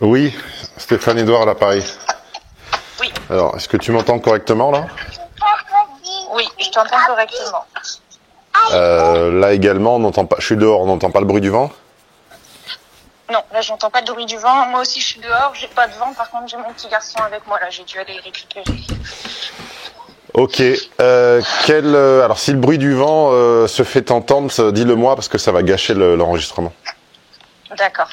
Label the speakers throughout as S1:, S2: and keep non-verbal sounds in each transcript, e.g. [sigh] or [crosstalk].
S1: Oui, Stéphane Edouard à l'appareil.
S2: Oui.
S1: Alors, est-ce que tu m'entends correctement là?
S2: Oui, je t'entends correctement.
S1: Euh, Là également, on n'entend pas. Je suis dehors, on n'entend pas le bruit du vent?
S2: Non, là j'entends pas de bruit du vent. Moi aussi je suis dehors, j'ai pas de vent. Par contre j'ai mon petit garçon avec moi. Là j'ai dû aller le récupérer.
S1: Ok. Euh, quel euh, alors si le bruit du vent se fait entendre, dis-le-moi parce que ça va gâcher le- l'enregistrement.
S2: D'accord.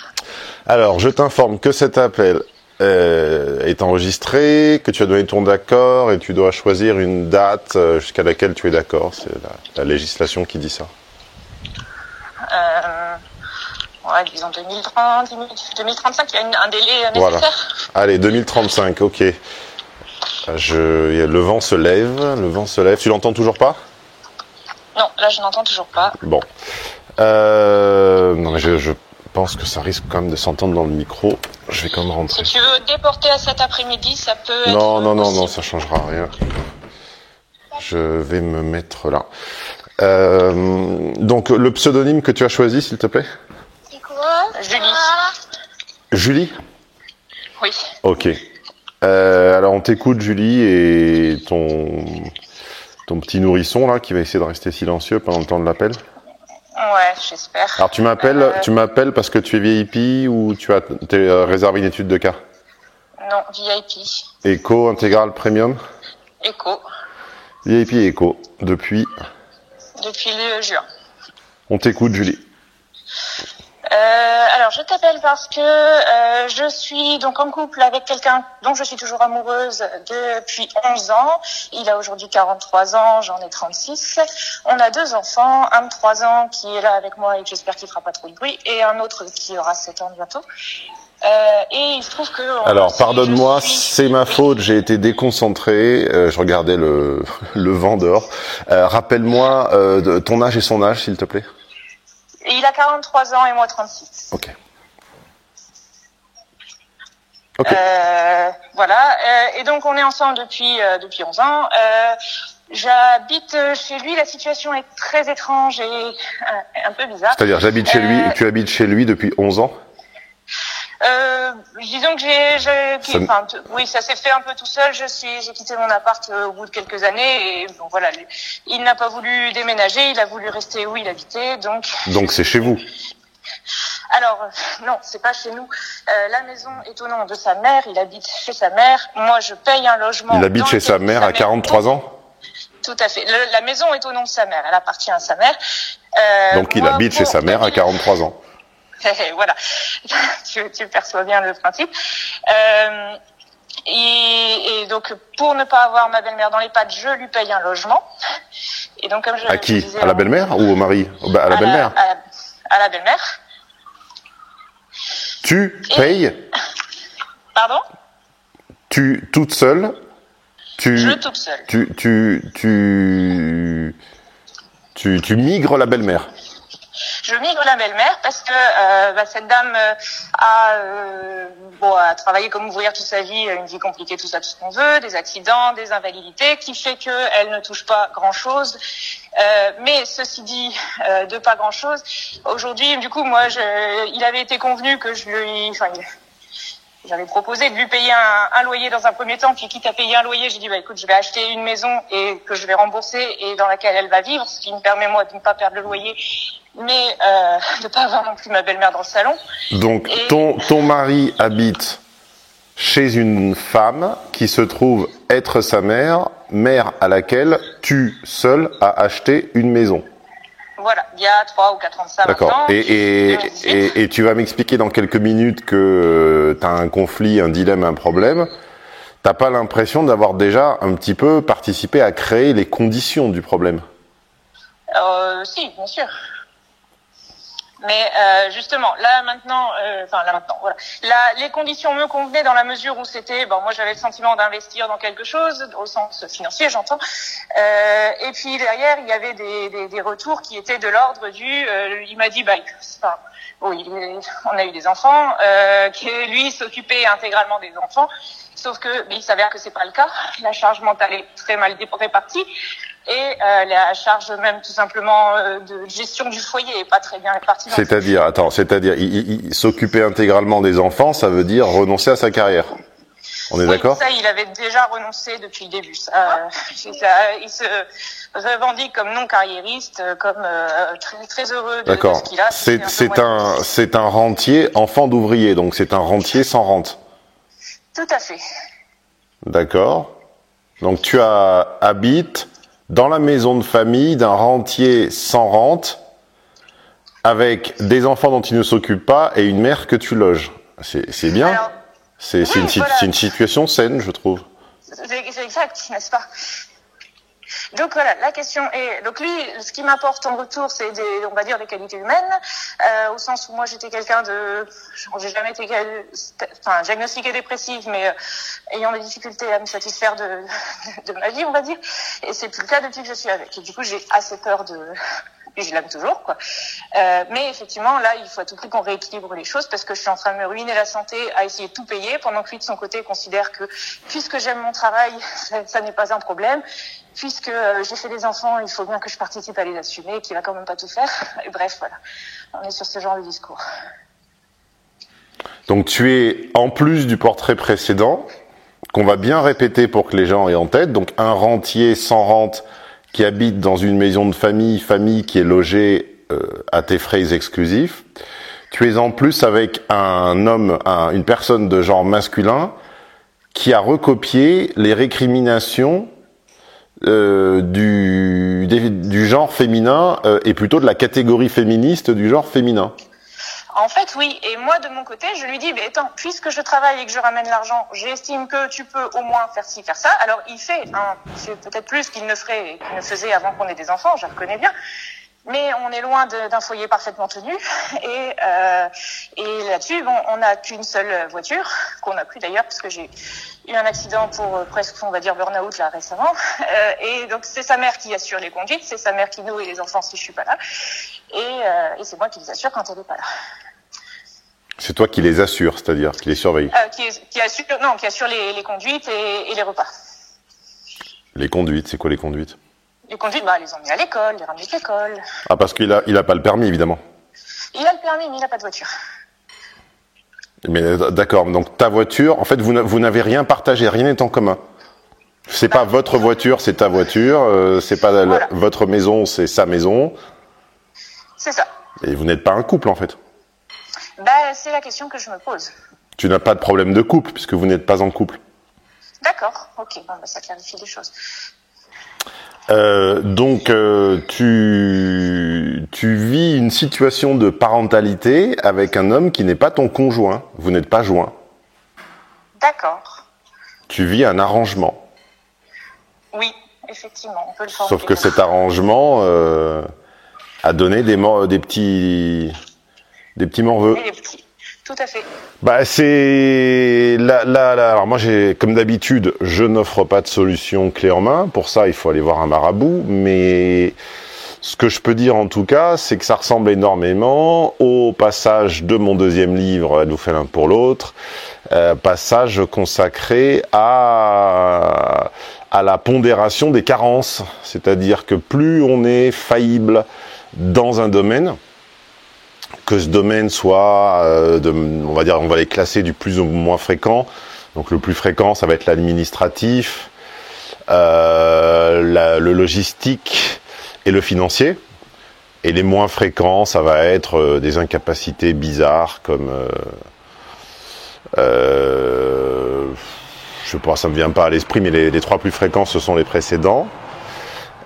S1: Alors, je t'informe que cet appel euh, est enregistré, que tu as donné ton d'accord et tu dois choisir une date euh, jusqu'à laquelle tu es d'accord. C'est la, la législation qui dit ça.
S2: Euh, ouais, disons 2030, 2035, il y a une- un délai euh, nécessaire.
S1: Voilà. Allez, 2035, ok. Je, le vent se lève, le vent se lève. Tu l'entends toujours pas?
S2: Non, là je n'entends toujours pas.
S1: Bon. Euh, non, mais je, je pense que ça risque quand même de s'entendre dans le micro. Je vais quand même
S2: Si
S1: rentrer.
S2: tu veux déporter à cet après-midi, ça peut être.
S1: Non, non, non, non, ça changera rien. Je vais me mettre là. Euh, donc, le pseudonyme que tu as choisi, s'il te plaît?
S3: C'est quoi?
S2: Julie.
S1: Julie?
S2: Oui.
S1: Ok. Euh, alors, on t'écoute, Julie, et ton, ton petit nourrisson, là, qui va essayer de rester silencieux pendant le temps de l'appel.
S2: Ouais, j'espère.
S1: Alors, tu m'appelles,
S2: Euh,
S1: tu m'appelles parce que tu es VIP ou tu as t'es, euh, réservé une étude de cas?
S2: Non, VIP.
S1: Eco, intégral, premium?
S2: Echo.
S1: VIP et Eco, depuis?
S2: Depuis le juin.
S1: On t'écoute, Julie.
S2: Euh, alors, je t'appelle parce que euh, je suis donc en couple avec quelqu'un dont je suis toujours amoureuse depuis 11 ans. Il a aujourd'hui 43 ans, j'en ai 36. On a deux enfants, un de 3 ans qui est là avec moi et que j'espère qu'il fera pas trop de bruit, et un autre qui aura 7 ans bientôt. Euh, et il se trouve que...
S1: Alors, pardonne-moi,
S2: suis-
S1: c'est ma faute, j'ai été déconcentré, euh, je regardais le, [laughs] le vent dehors. Euh, Rappelle-moi euh, ton âge et son âge, s'il te plaît.
S2: Il a 43 ans et moi 36.
S1: Ok. Ok.
S2: Euh, voilà. Euh, et donc on est ensemble depuis euh, depuis 11 ans. Euh, J'habite euh, chez lui. La situation est très étrange et euh, un peu bizarre.
S1: C'est-à-dire, j'habite chez lui,
S2: Euh,
S1: tu habites chez lui depuis 11 ans?
S2: Euh, disons que j'ai, enfin, t- oui, ça s'est fait un peu tout seul. Je suis, j'ai quitté mon appart euh, au bout de quelques années et bon voilà, lui- il n'a pas voulu déménager, il a voulu rester où il habitait, donc.
S1: Donc c'est chez vous.
S2: Alors euh, non, c'est pas chez nous. Euh, la maison est au nom de sa mère, il habite chez sa mère. Moi, je paye un logement.
S1: Il habite chez sa mère à 43 ans
S2: Tout à fait. Le- la maison est au nom de sa mère, elle appartient à sa mère.
S1: Donc il
S2: moi,
S1: habite chez sa mère à
S2: tenir-
S1: 43 ans. [laughs]
S2: voilà, [laughs] tu, tu perçois bien le principe. Euh, et, et donc, pour ne pas avoir ma belle-mère dans les pattes, je lui paye un logement. Et donc, comme je
S1: À qui?
S2: disais
S1: À la belle-mère ou au mari? Oh, bah, À la belle-mère.
S2: à, la- à la belle-mère.
S1: Tu payes,
S2: Pardon?
S1: Tu toute seule, tu,
S2: Je toute seule.
S1: tu, tu, tu, tu, tu migres la belle-mère?
S2: Je migre la belle-mère parce que euh, bah, cette dame euh, a, euh, bon, a travaillé comme ouvrière toute sa vie, une vie compliquée, tout ça, tout ce qu'on veut, des accidents, des invalidités, qui fait qu'elle ne touche pas grand-chose. Euh, mais ceci dit, euh, de pas grand-chose. Aujourd'hui, du coup, moi, je, il avait été convenu que je lui... Enfin, j'avais proposé de lui payer un, un loyer dans un premier temps, puis quitte à payer un loyer, j'ai dit bah écoute, je vais acheter une maison et que je vais rembourser et dans laquelle elle va vivre, ce qui me permet moi de ne pas perdre le loyer, mais euh, de pas avoir non plus ma belle-mère dans le salon.
S1: Donc
S2: Et-
S1: ton, ton mari habite chez une femme qui se trouve être sa mère, mère à laquelle tu seul as acheté une maison.
S2: Voilà, il y a trois ou quatre ans de ça
S1: D'accord. Et, et,
S2: 2018.
S1: et, et tu vas m'expliquer dans quelques minutes que tu as un conflit, un dilemme, un problème. T'as pas l'impression d'avoir déjà un petit peu participé à créer les conditions du problème?
S2: Euh, si, bien sûr. Mais euh, justement, là maintenant, euh, enfin là maintenant, voilà. Là, les conditions me convenaient dans la mesure où c'était, bon, moi j'avais le sentiment d'investir dans quelque chose, au sens financier, j'entends. Euh, et puis derrière, il y avait des, des, des retours qui étaient de l'ordre du, euh, il m'a dit, bah, enfin, oui, on a eu des enfants, euh, que lui s'occupait intégralement des enfants. Sauf que, mais il s'avère que c'est pas le cas. La charge mentale est très mal répartie. Et la charge même tout simplement de gestion du foyer est pas très bien répartie.
S1: C'est-à-dire, attends, c'est-à-dire, il, s'occuper intégralement des enfants, ça veut dire renoncer à sa carrière. On est
S2: oui,
S1: d'accord
S2: Ça, il avait déjà renoncé depuis le début. Ça, ça, il se revendique comme non carriériste, comme euh, très, très heureux de, de ce qu'il a.
S1: C'est un, c'est un, un rentier enfant d'ouvrier, donc c'est un rentier sans rente.
S2: Tout à fait.
S1: D'accord. Donc tu as, habites dans la maison de famille d'un rentier sans rente, avec des enfants dont il ne s'occupe pas et une mère que tu loges. C'est bien. C'est oui, une, voilà. une, situation saine, je trouve.
S2: C'est exact, n'est-ce pas? Donc voilà, la question est donc lui, ce qui m'apporte en retour, c'est des, on va dire des qualités humaines, euh, au sens où moi j'étais quelqu'un de, j'ai jamais été, enfin diagnostiqué dépressive, mais euh, ayant des difficultés à me satisfaire de, de, ma vie, on va dire, et c'est plus le cas depuis que je suis avec. Et du coup, j'ai assez peur de et je l'aime toujours, quoi. Euh, mais effectivement, là, il faut à tout prix qu'on rééquilibre les choses parce que je suis en train de me ruiner la santé à essayer de tout payer pendant que lui, de son côté, considère que puisque j'aime mon travail, [laughs] ça n'est pas un problème. Puisque euh, j'ai fait des enfants, il faut bien que je participe à les assumer, qu'il va quand même pas tout faire. [laughs] Et bref, voilà. On est sur ce genre de discours.
S1: Donc tu es, en plus du portrait précédent, qu'on va bien répéter pour que les gens aient en tête, donc un rentier sans rente qui habite dans une maison de famille, famille qui est logée euh, à tes frais exclusifs. Tu es en plus avec un homme, un, une personne de genre masculin qui a recopié les récriminations euh, du, du genre féminin euh, et plutôt de la catégorie féministe du genre féminin.
S2: En fait, oui. Et moi, de mon côté, je lui dis, mais attends, puisque je travaille et que je ramène l'argent, j'estime que tu peux au moins faire ci, faire ça. Alors, il fait, peut-être plus qu'il ne ferait, qu'il ne faisait avant qu'on ait des enfants, je reconnais bien. Mais on est loin d'un foyer parfaitement tenu. Et, euh, et là-dessus, bon, on n'a qu'une seule voiture, qu'on a plus d'ailleurs, parce que j'ai eu un accident pour euh, presque, on va dire, burn-out là récemment. Euh, et donc, c'est sa mère qui assure les conduites, c'est sa mère qui nourrit les enfants si je suis pas là. Et, euh, et c'est moi qui les assure quand elle n'est pas là.
S1: C'est toi qui les assures, c'est-à-dire qui les surveille
S2: qui, qui, assure, Non, qui assure les, les conduites et, et, les repas.
S1: Les conduites, c'est quoi les conduites?
S2: Les conduites, bah, les emmener à l'école, les ramener de l'école.
S1: Ah, parce qu'il a, il a pas le permis, évidemment.
S2: Il a le permis, mais il n'a pas de voiture.
S1: Mais d'accord, donc ta voiture, en fait, vous n'avez rien partagé, rien n'est en commun. C'est bah, pas votre voiture, c'est ta voiture. Euh, c'est pas voilà. votre maison, c'est sa maison.
S2: C'est ça.
S1: Et vous n'êtes pas un couple, en fait.
S2: Bah, c'est la question que je me pose.
S1: Tu n'as pas de problème de couple puisque vous n'êtes pas en couple.
S2: D'accord, ok, bon, bah, ça clarifie les choses.
S1: Euh, donc euh, tu tu vis une situation de parentalité avec un homme qui n'est pas ton conjoint. Vous n'êtes pas joint.
S2: D'accord.
S1: Tu vis un arrangement.
S2: Oui, effectivement, on peut le
S1: Sauf que cet arrangement euh, a donné des des petits des petits morveux.
S2: Petits. Tout à fait.
S1: Bah c'est là, là, alors moi j'ai comme d'habitude, je n'offre pas de solution clé en main. Pour ça, il faut aller voir un marabout. Mais ce que je peux dire en tout cas, c'est que ça ressemble énormément au passage de mon deuxième livre, Elle nous fait l'un pour l'autre, euh, passage consacré à à la pondération des carences. C'est-à-dire que plus on est faillible dans un domaine, que ce domaine soit, euh, on va dire, on va les classer du plus au moins fréquent. Donc le plus fréquent, ça va être l'administratif, euh, le logistique et le financier. Et les moins fréquents, ça va être euh, des incapacités bizarres comme, euh, je sais pas, ça me vient pas à l'esprit, mais les trois plus fréquents, ce sont les précédents.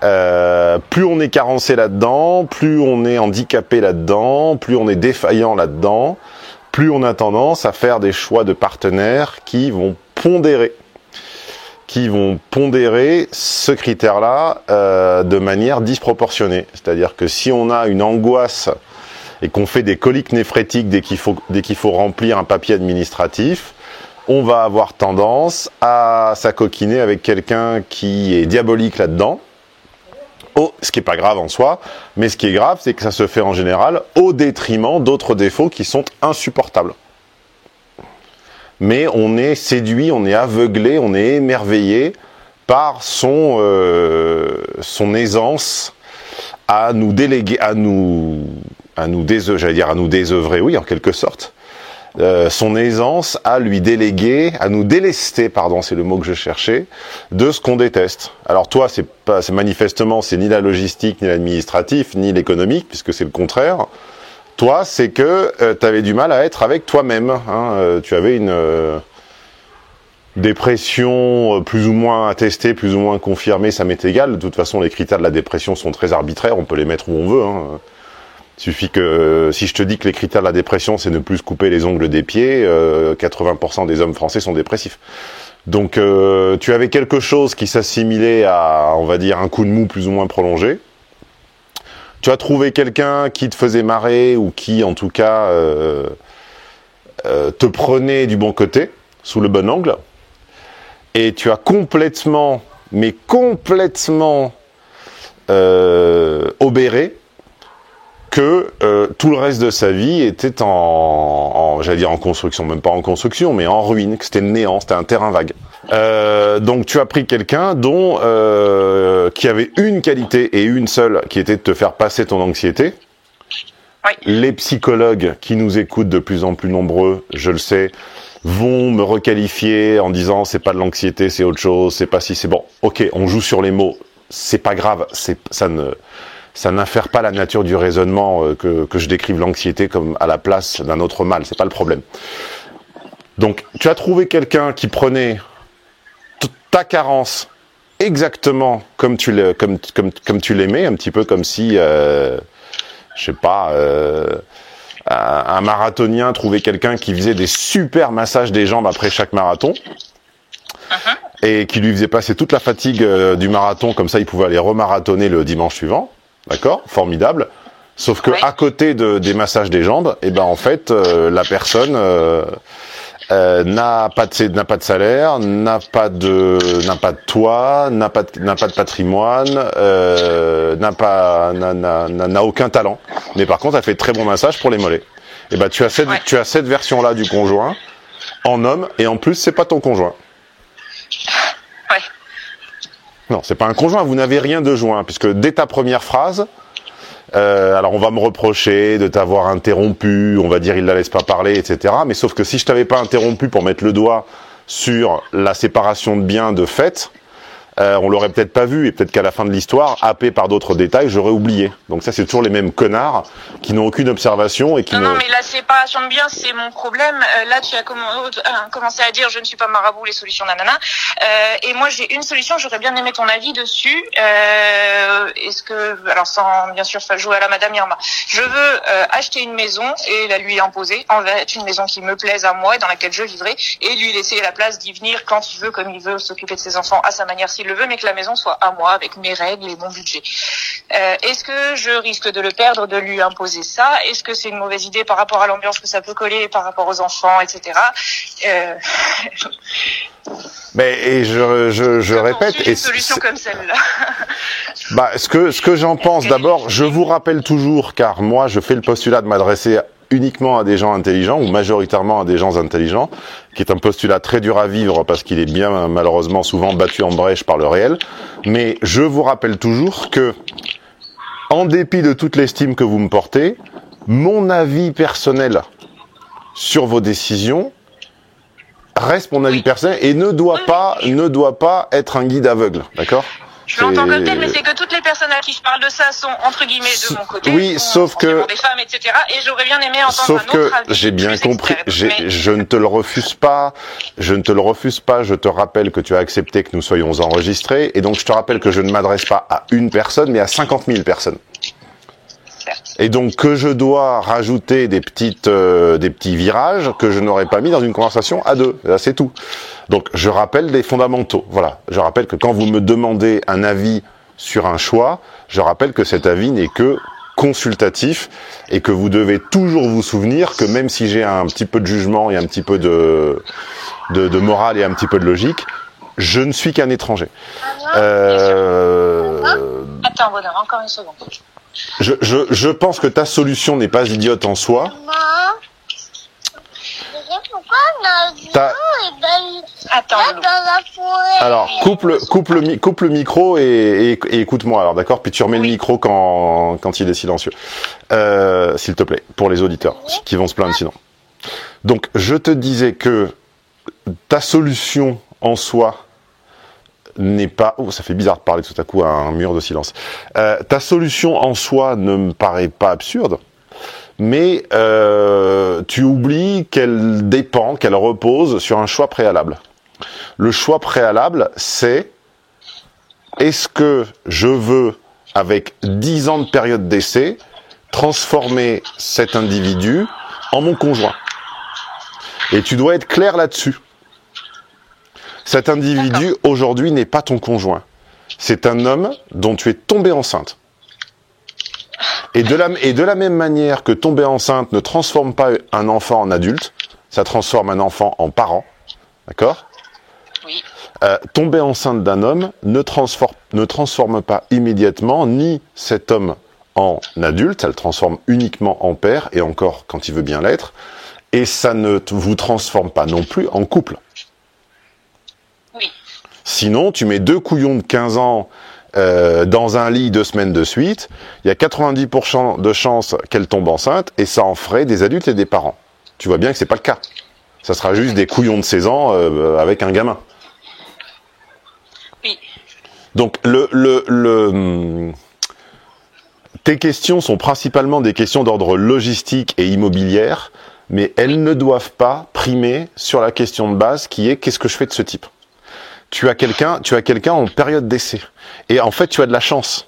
S1: Euh, plus on est carencé là-dedans, plus on est handicapé là-dedans, plus on est défaillant là-dedans, plus on a tendance à faire des choix de partenaires qui vont pondérer, qui vont pondérer ce critère-là euh, de manière disproportionnée. C'est-à-dire que si on a une angoisse et qu'on fait des coliques néphrétiques dès qu'il faut, dès qu'il faut remplir un papier administratif, on va avoir tendance à s'acoquiner avec quelqu'un qui est diabolique là-dedans, Ce qui est pas grave en soi, mais ce qui est grave, c'est que ça se fait en général au détriment d'autres défauts qui sont insupportables. Mais on est séduit, on est aveuglé, on est émerveillé par son son aisance à nous déléguer, à nous à nous dire à nous désœuvrer, oui, en quelque sorte. Euh, son aisance à lui déléguer, à nous délester, pardon, c'est le mot que je cherchais, de ce qu'on déteste. Alors toi, c'est pas, c'est manifestement, c'est ni la logistique, ni l'administratif, ni l'économique, puisque c'est le contraire. Toi, c'est que euh, tu avais du mal à être avec toi-même. Hein, euh, tu avais une dépression plus ou moins attestée, plus ou moins confirmée, ça m'est égal. De toute façon, les critères de la dépression sont très arbitraires, on peut les mettre où on veut. Hein. Suffit que euh, si je te dis que les critères de la dépression, c'est ne plus couper les ongles des pieds, 80% euh, des hommes français sont dépressifs. Donc euh, tu avais quelque chose qui s'assimilait à, on va dire, un coup de mou plus ou moins prolongé. Tu as trouvé quelqu'un qui te faisait marrer ou qui, en tout cas, te prenait du bon côté, sous le bon angle. Et tu as complètement, mais complètement obéré que euh, tout le reste de sa vie était en, en j'allais dire en construction, même pas en construction, mais en ruine, que c'était néant, c'était un terrain vague. Euh, donc tu as pris quelqu'un dont euh, qui avait une qualité et une seule, qui était de te faire passer ton anxiété. Oui. Les psychologues qui nous écoutent de plus en plus nombreux, je le sais, vont me requalifier en disant c'est pas de l'anxiété, c'est autre chose, c'est pas si c'est bon. Ok, on joue sur les mots, c'est pas grave, c'est ça ne ça n'infère pas la nature du raisonnement euh, que, que je décrive l'anxiété comme à la place d'un autre mal, c'est pas le problème. Donc, tu as trouvé quelqu'un qui prenait ta carence exactement comme tu l'aimais, comme, comme, comme tu l'aimais, un petit peu comme si, euh, je sais pas, euh, un marathonien trouvait quelqu'un qui faisait des super massages des jambes après chaque marathon. Uh-huh. Et qui lui faisait passer toute la fatigue du marathon, comme ça il pouvait aller remarathonner le dimanche suivant. D'accord Formidable. Sauf que à côté de, des massages des jambes, et eh ben en fait, euh, la personne euh, euh, n'a pas de n'a pas de salaire, n'a pas de n'a pas de toit, n'a pas n'a pas de patrimoine, n'a pas n'a aucun talent. Mais par contre, elle fait de très bons massages pour les mollets. Et eh ben tu as cette tu as cette version là du conjoint en homme et en plus c'est pas ton conjoint. Non, c'est pas un conjoint. Vous n'avez rien de joint, puisque dès ta première phrase, euh, alors on va me reprocher de t'avoir interrompu, on va dire il la laisse pas parler, etc. Mais sauf que si je t'avais pas interrompu pour mettre le doigt sur la séparation de biens de fait, euh, on l'aurait peut-être pas vu et peut-être qu'à la fin de l'histoire, happé par d'autres détails, j'aurais oublié. Donc ça, c'est toujours les mêmes connards qui n'ont aucune observation et qui
S2: non, non, mais la séparation de biens, c'est mon problème. Euh, là, tu as euh, commencé à dire je ne suis pas marabout, les solutions nanana. Euh, et moi, j'ai une solution. J'aurais bien aimé ton avis dessus. Est-ce que, alors sans bien sûr jouer à la Madame Irma, je veux acheter une maison et la lui imposer en être une maison qui me plaise à moi et dans laquelle je vivrai et lui laisser la place d'y venir quand il veut, comme il veut, s'occuper de ses enfants à sa manière s'il le veut, mais que la maison soit à moi, avec mes règles et mon budget. Euh, Est-ce que je risque de le perdre, de lui imposer ça? Est-ce que c'est une mauvaise idée par rapport à l'ambiance que ça peut coller, par rapport aux enfants, etc. Euh...
S1: Mais et je je, je répète.
S2: Une solution comme celle-là.
S1: bah ce que ce que j'en pense d'abord, je vous rappelle toujours, car moi je fais le postulat de m'adresser uniquement à des gens intelligents ou majoritairement à des gens intelligents, qui est un postulat très dur à vivre parce qu'il est bien malheureusement souvent battu en brèche par le réel. Mais je vous rappelle toujours que, en dépit de toute l'estime que vous me portez, mon avis personnel sur vos décisions reste mon avis personnel et ne doit pas ne doit pas être un guide aveugle, d'accord?
S2: Je l'entends comme tel, mais c'est que toutes les personnes à qui je parle de ça sont entre guillemets de mon côté.
S1: Oui, sauf que
S2: des femmes, etc. Et j'aurais bien aimé entendre sauf
S1: un autre que j'ai bien compris. Je ne te le refuse pas. Je ne te le refuse pas. Je te rappelle que tu as accepté que nous soyons enregistrés, et donc je te rappelle que je ne m'adresse pas à une personne, mais à 50 000 personnes. Et donc que je dois rajouter des petites, euh, des petits virages que je n'aurais pas mis dans une conversation à deux. Là, c'est tout. Donc je rappelle des fondamentaux. Voilà. Je rappelle que quand vous me demandez un avis sur un choix, je rappelle que cet avis n'est que consultatif et que vous devez toujours vous souvenir que même si j'ai un petit peu de jugement et un petit peu de, de, de morale et un petit peu de logique, je ne suis qu'un étranger.
S2: Euh... Attends, voilà, encore une seconde.
S1: Je, je, je pense que ta solution n'est pas idiote en soi. Ta,
S2: Attends.
S3: Forêt.
S1: Alors, coupe le, coupe le, mi- coupe le micro et, et- et écoute-moi, alors d'accord? Puis tu remets le micro quand, quand il est silencieux. Euh, S'il te plaît, pour les auditeurs qui vont se plaindre sinon. Donc, je te disais que ta solution en soi n'est pas... Oh, ça fait bizarre de parler tout à coup à un mur de silence. Euh, ta solution en soi ne me paraît pas absurde, mais euh, tu oublies qu'elle dépend, qu'elle repose sur un choix préalable. Le choix préalable, c'est est-ce que je veux, avec 10 ans de période d'essai, transformer cet individu en mon conjoint? Et tu dois être clair là-dessus. Cet individu, aujourd'hui, n'est pas ton conjoint. C'est un homme dont tu es tombé enceinte. Et de, la, et de la même manière que tomber enceinte ne transforme pas un enfant en adulte, ça transforme un enfant en parent. D'accord?
S2: Oui.
S1: euh, tomber enceinte d'un homme ne transforme, ne transforme pas immédiatement ni cet homme en adulte, ça le transforme uniquement en père, et encore quand il veut bien l'être, et ça ne vous transforme pas non plus en couple. Sinon, tu mets deux couillons de 15 ans euh, dans un lit deux semaines de suite, il y a 90% de chances qu'elle tombe enceinte, et ça en ferait des adultes et des parents. Tu vois bien que c'est pas le cas. Ça sera juste des couillons de 16 ans euh, avec un gamin.
S2: Oui.
S1: Donc le, le, le, hum, tes questions sont principalement des questions d'ordre logistique et immobilière, mais elles ne doivent pas primer sur la question de base qui est qu'est-ce que je fais de ce type? Tu as quelqu'un, tu as quelqu'un en période d'essai, et en fait tu as de la chance.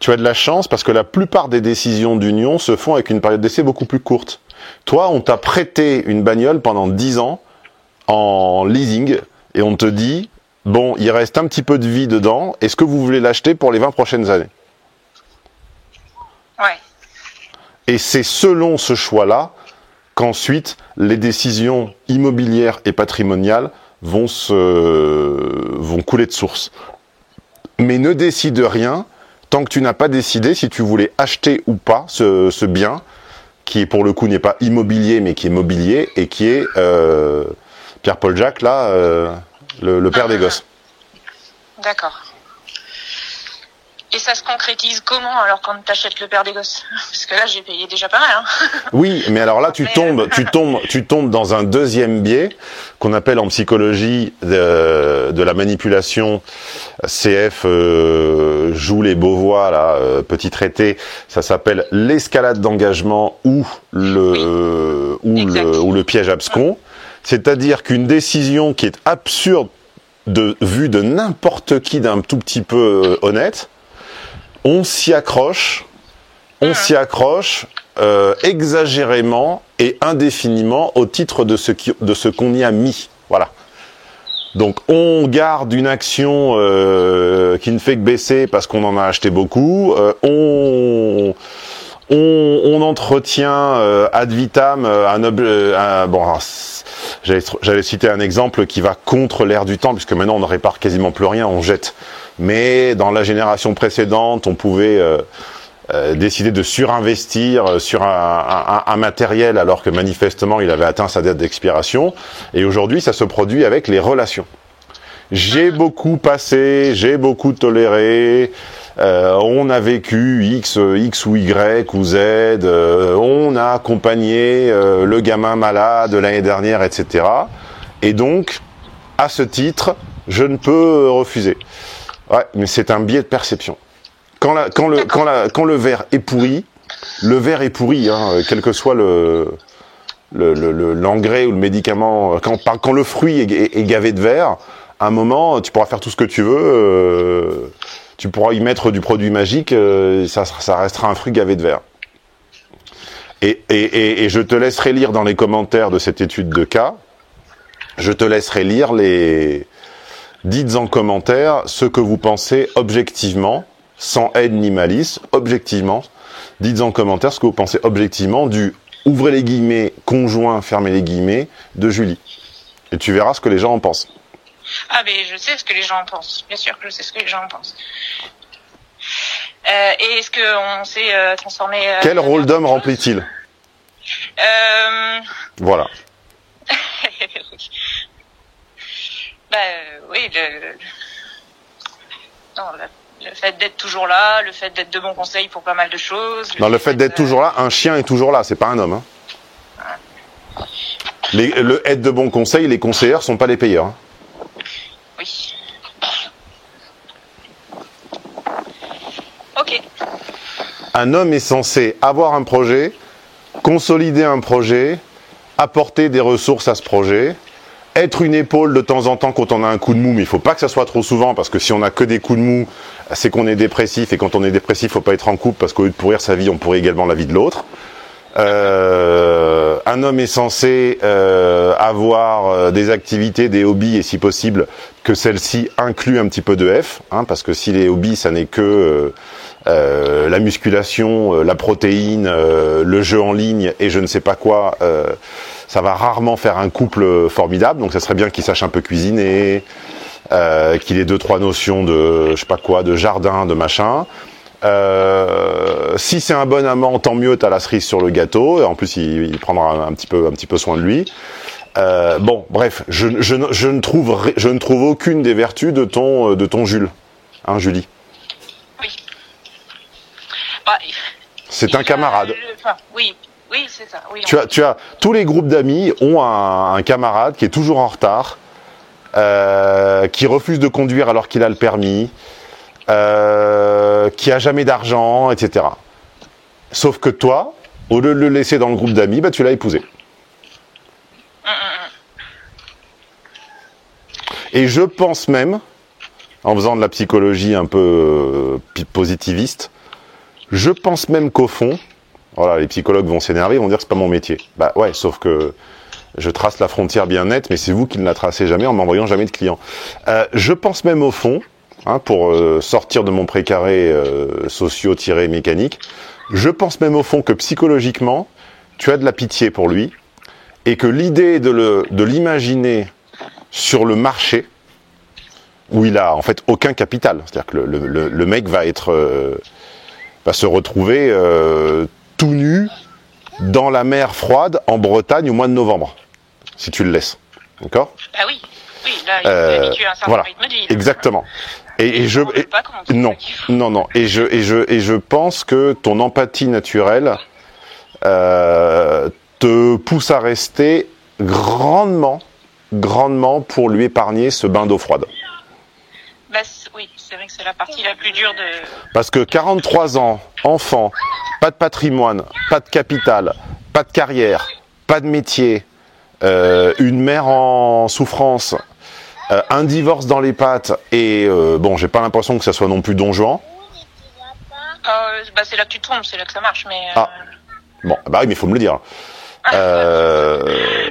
S1: Tu as de la chance parce que la plupart des décisions d'union se font avec une période d'essai beaucoup plus courte. Toi, on t'a prêté une bagnole pendant 10 ans en leasing et on te dit bon, il reste un petit peu de vie dedans, est-ce que vous voulez l'acheter pour les 20 prochaines années?
S2: Ouais.
S1: Et c'est selon ce choix-là qu'ensuite les décisions immobilières et patrimoniales vont se vont couler de source. Mais ne décide rien tant que tu n'as pas décidé si tu voulais acheter ou pas ce, ce bien qui pour le coup n'est pas immobilier mais qui est mobilier et qui est euh, Pierre-Paul Jacques là euh, le, le père des gosses.
S2: D'accord. Et ça se concrétise comment alors quand t'achètes le père des gosses? Parce que là j'ai payé déjà pas mal. Hein. [laughs]
S1: Oui, mais alors là, tu tombes, tu tombes, tu tombes dans un deuxième biais qu'on appelle en psychologie de, de la manipulation. CF euh, joue les Beauvois là, euh, petit traité. Ça s'appelle l'escalade d'engagement ou le ou le ou le piège abscon. C'est-à-dire qu'une décision qui est absurde de vue de n'importe qui d'un tout petit peu euh, honnête, on s'y accroche, on s'y accroche euh, exagérément et indéfiniment au titre de ce qu'on y a mis. Voilà. Donc on garde une action euh, qui ne fait que baisser parce qu'on en a acheté beaucoup. Euh, on entretient ad vitam un bon, j'allais citer un exemple qui va contre l'ère du temps puisque maintenant on ne répare quasiment plus rien, on jette. Mais dans la génération précédente, on pouvait euh, euh, décider de surinvestir euh, sur un, un- un matériel alors que manifestement il avait atteint sa date d'expiration. Et aujourd'hui, ça se produit avec les relations. J'ai beaucoup passé, j'ai beaucoup toléré. euh, on a vécu X, X ou Y ou Z. euh, on a accompagné euh, le gamin malade l'année dernière, etc. Et donc, à ce titre, je ne peux refuser. Ouais, mais c'est un biais de perception. Quand, la, quand, le, quand, la, quand le verre est pourri, le verre est pourri, hein, quel que soit le le- le- l'engrais ou le médicament. Quand, quand le fruit est, est- est gavé de verre, à un moment, tu pourras faire tout ce que tu veux. euh, tu pourras y mettre du produit magique, euh, ça, ça restera un fruit gavé de verre. Et, et, et, et je te laisserai lire dans les commentaires de cette étude de cas, je te laisserai lire les... Dites en commentaire ce que vous pensez objectivement, sans haine ni malice, objectivement. Dites en commentaire ce que vous pensez objectivement du ouvrez les guillemets, conjoint, fermez les guillemets, de Julie. Et tu verras ce que les gens en pensent.
S2: Ah mais je sais ce que les gens en pensent. Bien sûr que je sais ce que les gens en pensent. Euh, et est-ce qu'on s'est euh, transformé euh,
S1: Quel rôle d'homme remplit-il
S2: euh...
S1: Voilà.
S2: Bah euh, oui, le, non, le, le fait d'être toujours là, le fait d'être de bons conseils pour pas mal de choses.
S1: Non, le fait d'être toujours là, un chien est toujours là, c'est pas un homme. Hein. Les- le être de bons conseils, les conseillers sont pas les payeurs. hein.
S2: Oui. Ok.
S1: Un homme est censé avoir un projet, consolider un projet, apporter des ressources à ce projet, être une épaule de temps en temps quand on a un coup de mou, mais il faut pas que ça soit trop souvent parce que si on a que des coups de mou, c'est qu'on est dépressif et quand on est dépressif, faut pas être en couple parce qu'au lieu de pourrir sa vie, on pourrit également la vie de l'autre. Euh, un homme est censé euh, avoir euh, des activités, des hobbies et si possible que celles-ci incluent un petit peu de F, hein, parce que si les hobbies ça n'est que euh, euh, la musculation, euh, la protéine, euh, le jeu en ligne et je ne sais pas quoi, ça va rarement faire un couple formidable. Donc ça serait bien qu'il sache un peu cuisiner, qu'il ait deux trois notions de je sais pas quoi, de jardin, de machin. Si c'est un bon amant, tant mieux, t'as la cerise sur le gâteau. Et en plus, il, il prendra un, petit peu, un petit peu soin de lui. Bon, bref, je, ne- trouve, je ne trouve aucune des vertus de ton, de ton Jules, hein, Julie. C'est un
S2: a-
S1: camarade.
S2: enfin, oui, oui, c'est ça. Oui,
S1: Tu as, tu as, tous les groupes d'amis ont un, un camarade qui est toujours en retard, euh, qui refuse de conduire alors qu'il a le permis, euh, qui a jamais d'argent, etc. Sauf que toi, au lieu de le laisser dans le groupe d'amis, bah, tu l'as épousé. Et je pense même, en faisant de la psychologie un peu euh, positiviste, je pense même qu'au fond, voilà, les psychologues vont s'énerver, vont dire que c'est pas mon métier. Bah ouais, sauf que je trace la frontière bien nette, mais c'est vous qui ne la tracez jamais en m'envoyant jamais de clients. Euh, je pense même au fond, hein, pour euh, sortir de mon précaré euh, socio-mécanique, je pense même au fond que psychologiquement, tu as de la pitié pour lui, et que l'idée de le- de l'imaginer sur le marché, où il a en fait aucun capital, c'est-à-dire que le, le- le- le mec va être euh, va se retrouver euh, tout nu dans la mer froide en Bretagne au mois de novembre, si tu le laisses. D'accord?
S2: Bah oui, oui, là, il
S1: Euh,
S2: habitué à un certain
S1: voilà.
S2: rythme de vie.
S1: Exactement. Et, et je et-
S2: pas
S1: non non non et je et je et je pense que ton empathie naturelle euh, te pousse à rester grandement grandement pour lui épargner ce bain d'eau froide.
S2: Bah, oui, c'est vrai que c'est la partie la plus dure de.
S1: Parce que 43 ans, enfant, pas de patrimoine, pas de capital, pas de carrière, pas de métier, euh, une mère en souffrance, euh, un divorce dans les pattes, et euh, bon, j'ai pas l'impression que ça soit non plus Don Juan.
S2: Bah, c'est là que tu te trompes, c'est là que ça marche, mais.
S1: Ah. Bon, bah oui, mais il faut me le dire. Euh,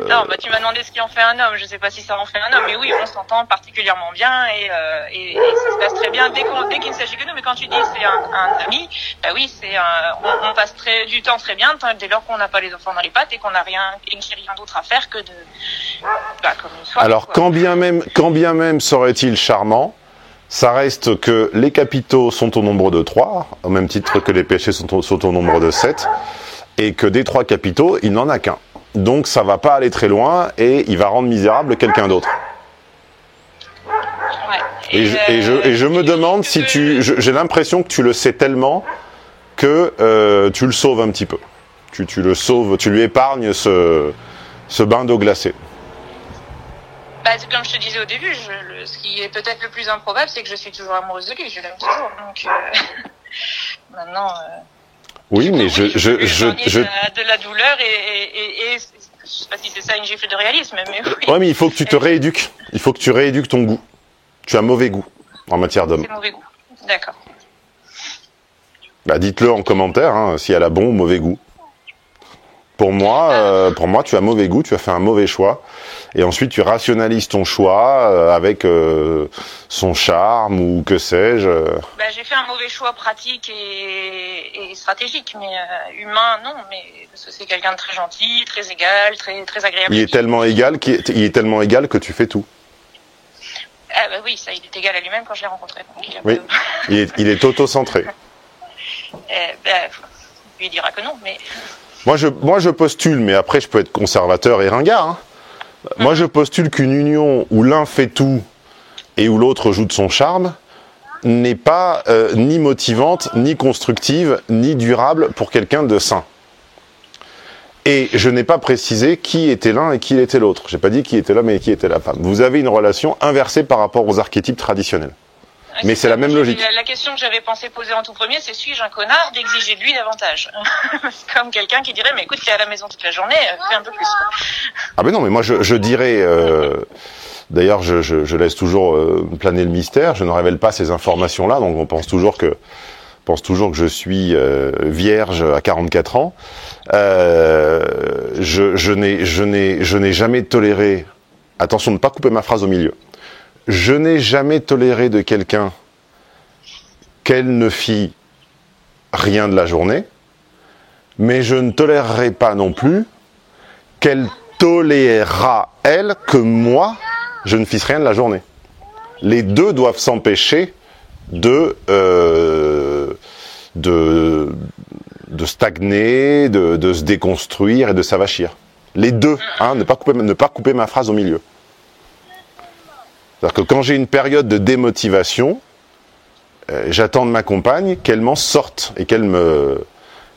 S2: Non, bah, tu m'as demandé ce qui en fait un homme. Je sais pas si ça en fait un homme, mais oui, on s'entend particulièrement bien et, euh, et, et ça se passe très bien dès qu'il ne s'agit que de nous. Mais quand tu dis c'est un, un ami, bah oui, c'est un, on, on passe très, du temps très bien dès lors qu'on n'a pas les enfants dans les pattes et qu'on n'a rien, et qu'il n'y a rien d'autre à faire que de, bah, comme une soirée,
S1: Alors,
S2: quoi.
S1: quand bien même, quand bien même serait-il charmant, ça reste que les capitaux sont au nombre de 3, au même titre que les péchés sont au, sont au nombre de 7, et que des trois capitaux, il n'en a qu'un. Donc ça va pas aller très loin et il va rendre misérable quelqu'un d'autre.
S2: Ouais.
S1: Et, je, et, je, et je me
S2: euh,
S1: demande si tu... J'ai l'impression que tu le sais tellement que euh, tu le sauves un petit peu. Tu, tu le sauves, tu lui épargnes ce, ce bain d'eau glacée.
S2: Bah, comme je te disais au début, je, le, ce qui est peut-être le plus improbable, c'est que je suis toujours amoureuse de lui. Je l'aime toujours. Donc euh, [laughs] maintenant. euh,
S1: Oui, mais je, je, je, je,
S2: de, la, de la douleur et, et, je sais pas si c'est ça une gifle de réalisme, mais oui,
S1: Ouais, mais il faut que tu te rééduques. Il faut que tu rééduques ton goût. Tu as mauvais goût en matière d'homme.
S2: mauvais goût. D'accord.
S1: Bah, dites-le en commentaire hein, si elle a bon ou mauvais goût. Pour moi, euh, pour moi, tu as mauvais goût, tu as fait un mauvais choix, et ensuite tu rationalises ton choix euh, avec euh, son charme ou que sais-je.
S2: Bah, j'ai fait un mauvais choix pratique et, et stratégique, mais humain non, mais parce que c'est quelqu'un de très gentil, très égal, très très agréable.
S1: Il est tellement égal, qu'il est, il est tellement égal que tu fais tout.
S2: Ah bah oui, ça, il est égal à lui-même quand je l'ai rencontré. Donc, il
S1: Oui.
S2: pas-
S1: Il est, il est auto-centré. [laughs]
S2: Eh, bah, lui il dira que non, mais
S1: Moi, je, je postule, mais après, je peux être conservateur et ringard. hein. Moi, je postule qu'une union où l'un fait tout et où l'autre joue de son charme n'est pas euh, ni motivante, ni constructive, ni durable pour quelqu'un de sain. Et je n'ai pas précisé qui était l'un et qui était l'autre. J'ai pas dit qui était l'homme et qui était la femme. Vous avez une relation inversée par rapport aux archétypes traditionnels. Mais c'est la même logique.
S2: La, la question que j'avais pensé poser en tout premier, c'est suis-je un connard d'exiger de lui davantage [laughs] Comme quelqu'un qui dirait, mais écoute, tu es à la maison toute la journée, fais un peu plus. quoi.
S1: Ah ben non, mais moi je, je dirais. euh, D'ailleurs, je, je, je laisse toujours euh, planer le mystère. Je ne révèle pas ces informations-là, donc on pense toujours que pense toujours que je suis euh, vierge à 44 ans. Euh, je je n'ai je n'ai je n'ai jamais toléré. Attention de ne pas couper ma phrase au milieu. Je n'ai jamais toléré de quelqu'un qu'elle ne fit rien de la journée, mais je ne tolérerai pas non plus qu'elle tolérera, elle, que moi, je ne fisse rien de la journée. Les deux doivent s'empêcher de, euh, de, de stagner, de, de se déconstruire et de s'avachir. Les deux, hein, ne, pas ne pas couper ma phrase au milieu. C'est-à-dire que quand j'ai une période de démotivation, euh, j'attends de ma compagne qu'elle m'en sorte et qu'elle me,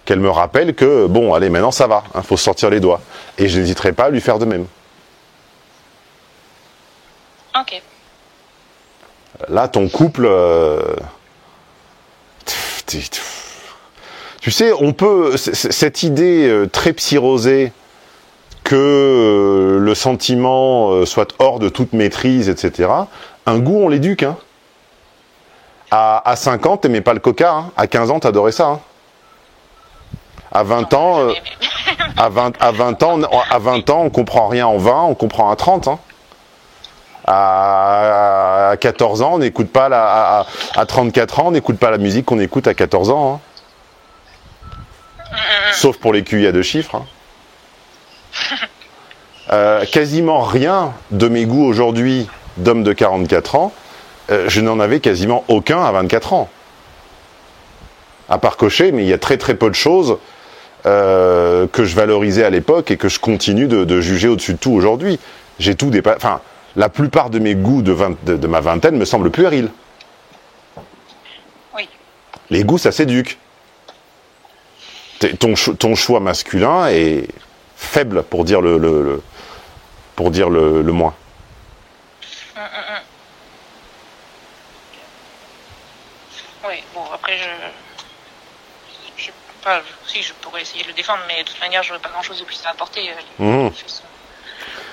S1: qu'elle me rappelle que, bon, allez, maintenant ça va, il faut sortir les doigts. Et je n'hésiterai pas à lui faire de même.
S2: Ok.
S1: Là, ton couple. euh, Tu sais, on peut. Cette idée euh, très psyrosée que euh, le sentiment euh, soit hors de toute maîtrise, etc. Un goût, on l'éduque. Hein. À, à 5 ans, t'aimais pas le coca. hein. À 15 ans, t'adorais ça. hein. À 20 ans, euh, à 20, à 20 ans, on- à 20 ans, on comprend rien en 20, on comprend à 30. Hein. À, à 14 ans, on n'écoute pas la, à, à- à 34 ans, on n'écoute pas la musique qu'on écoute à 14 ans. hein. Sauf pour les QI à deux chiffres. hein. Euh, quasiment rien de mes goûts aujourd'hui d'homme de 44 ans, euh, je n'en avais quasiment aucun à 24 ans. À part cocher, mais il y a très très peu de choses euh, que je valorisais à l'époque et que je continue de, de juger au-dessus de tout aujourd'hui. J'ai tout dépassé. Enfin, la plupart de mes goûts de, vingt- de- de ma vingtaine me semblent puérils.
S2: Oui.
S1: Les goûts, ça s'éduque. Ton, cho- ton choix masculin est faible pour dire le, le- le- pour dire le, le moins.
S2: Oui, bon, après, je. Je sais pas, si, je pourrais essayer de le défendre, mais de toute manière, je n'aurais pas grand chose de plus à apporter. euh, son-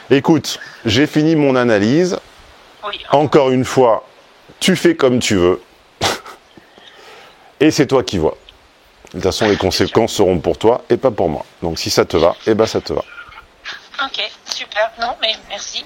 S1: Écoute, j'ai fini mon analyse.
S2: Oui,
S1: Encore une fois, tu fais comme tu veux. [laughs] et c'est toi qui vois. De toute façon, les conséquences seront pour toi et pas pour moi. Donc si ça te va, eh ben ça te va.
S2: ok, super. Non, mais merci.